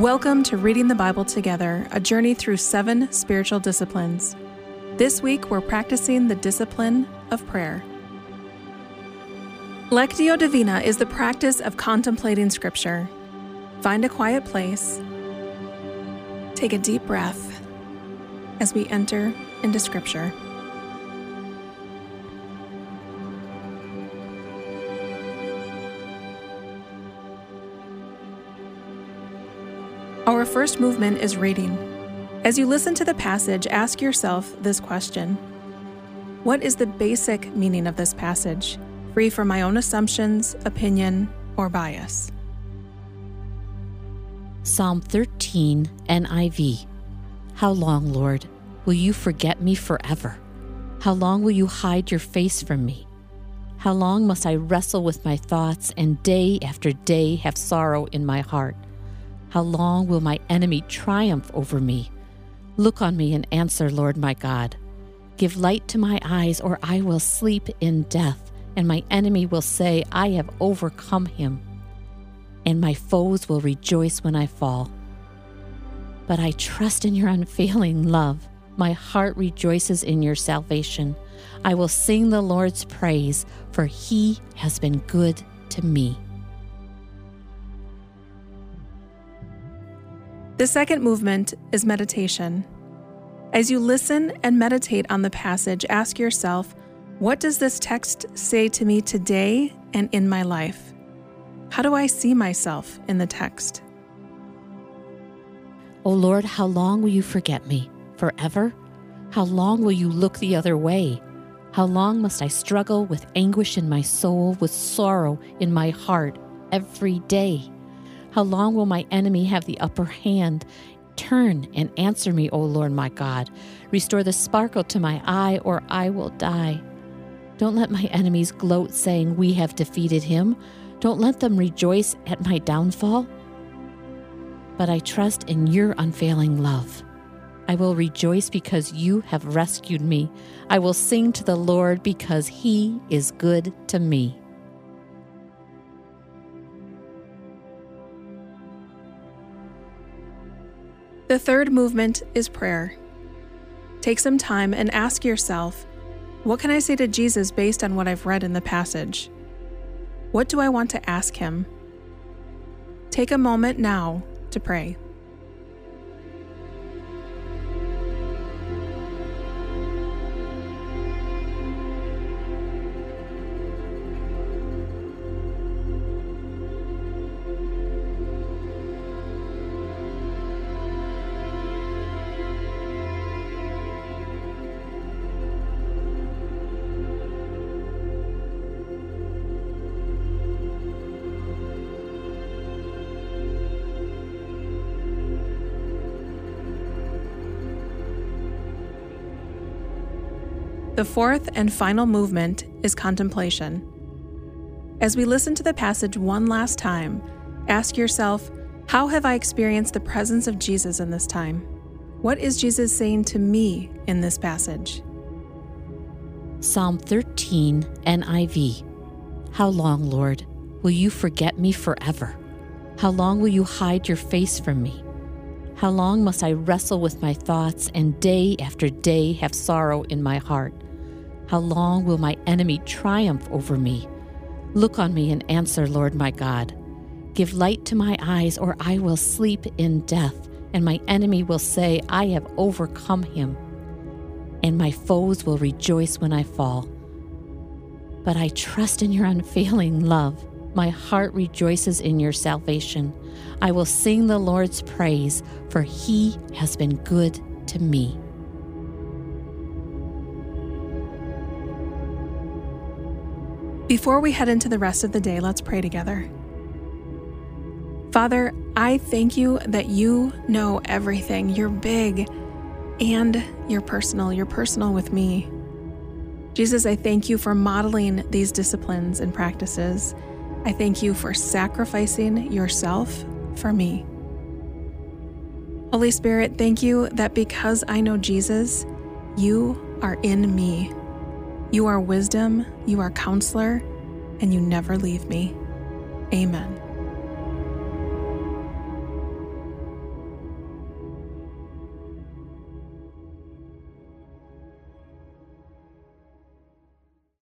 Welcome to Reading the Bible Together, a journey through seven spiritual disciplines. This week, we're practicing the discipline of prayer. Lectio Divina is the practice of contemplating Scripture. Find a quiet place, take a deep breath as we enter into Scripture. Our first movement is reading. As you listen to the passage, ask yourself this question What is the basic meaning of this passage, free from my own assumptions, opinion, or bias? Psalm 13, NIV. How long, Lord, will you forget me forever? How long will you hide your face from me? How long must I wrestle with my thoughts and day after day have sorrow in my heart? How long will my enemy triumph over me? Look on me and answer, Lord my God. Give light to my eyes, or I will sleep in death, and my enemy will say, I have overcome him. And my foes will rejoice when I fall. But I trust in your unfailing love. My heart rejoices in your salvation. I will sing the Lord's praise, for he has been good to me. The second movement is meditation. As you listen and meditate on the passage, ask yourself, what does this text say to me today and in my life? How do I see myself in the text? O Lord, how long will you forget me? Forever? How long will you look the other way? How long must I struggle with anguish in my soul, with sorrow in my heart every day? How long will my enemy have the upper hand? Turn and answer me, O Lord my God. Restore the sparkle to my eye, or I will die. Don't let my enemies gloat, saying, We have defeated him. Don't let them rejoice at my downfall. But I trust in your unfailing love. I will rejoice because you have rescued me. I will sing to the Lord because he is good to me. The third movement is prayer. Take some time and ask yourself, what can I say to Jesus based on what I've read in the passage? What do I want to ask him? Take a moment now to pray. The fourth and final movement is contemplation. As we listen to the passage one last time, ask yourself, how have I experienced the presence of Jesus in this time? What is Jesus saying to me in this passage? Psalm 13, NIV. How long, Lord, will you forget me forever? How long will you hide your face from me? How long must I wrestle with my thoughts and day after day have sorrow in my heart? How long will my enemy triumph over me? Look on me and answer, Lord my God. Give light to my eyes, or I will sleep in death, and my enemy will say, I have overcome him. And my foes will rejoice when I fall. But I trust in your unfailing love. My heart rejoices in your salvation. I will sing the Lord's praise, for he has been good to me. Before we head into the rest of the day, let's pray together. Father, I thank you that you know everything. You're big and you're personal. You're personal with me. Jesus, I thank you for modeling these disciplines and practices. I thank you for sacrificing yourself for me. Holy Spirit, thank you that because I know Jesus, you are in me. You are wisdom, you are counselor, and you never leave me. Amen.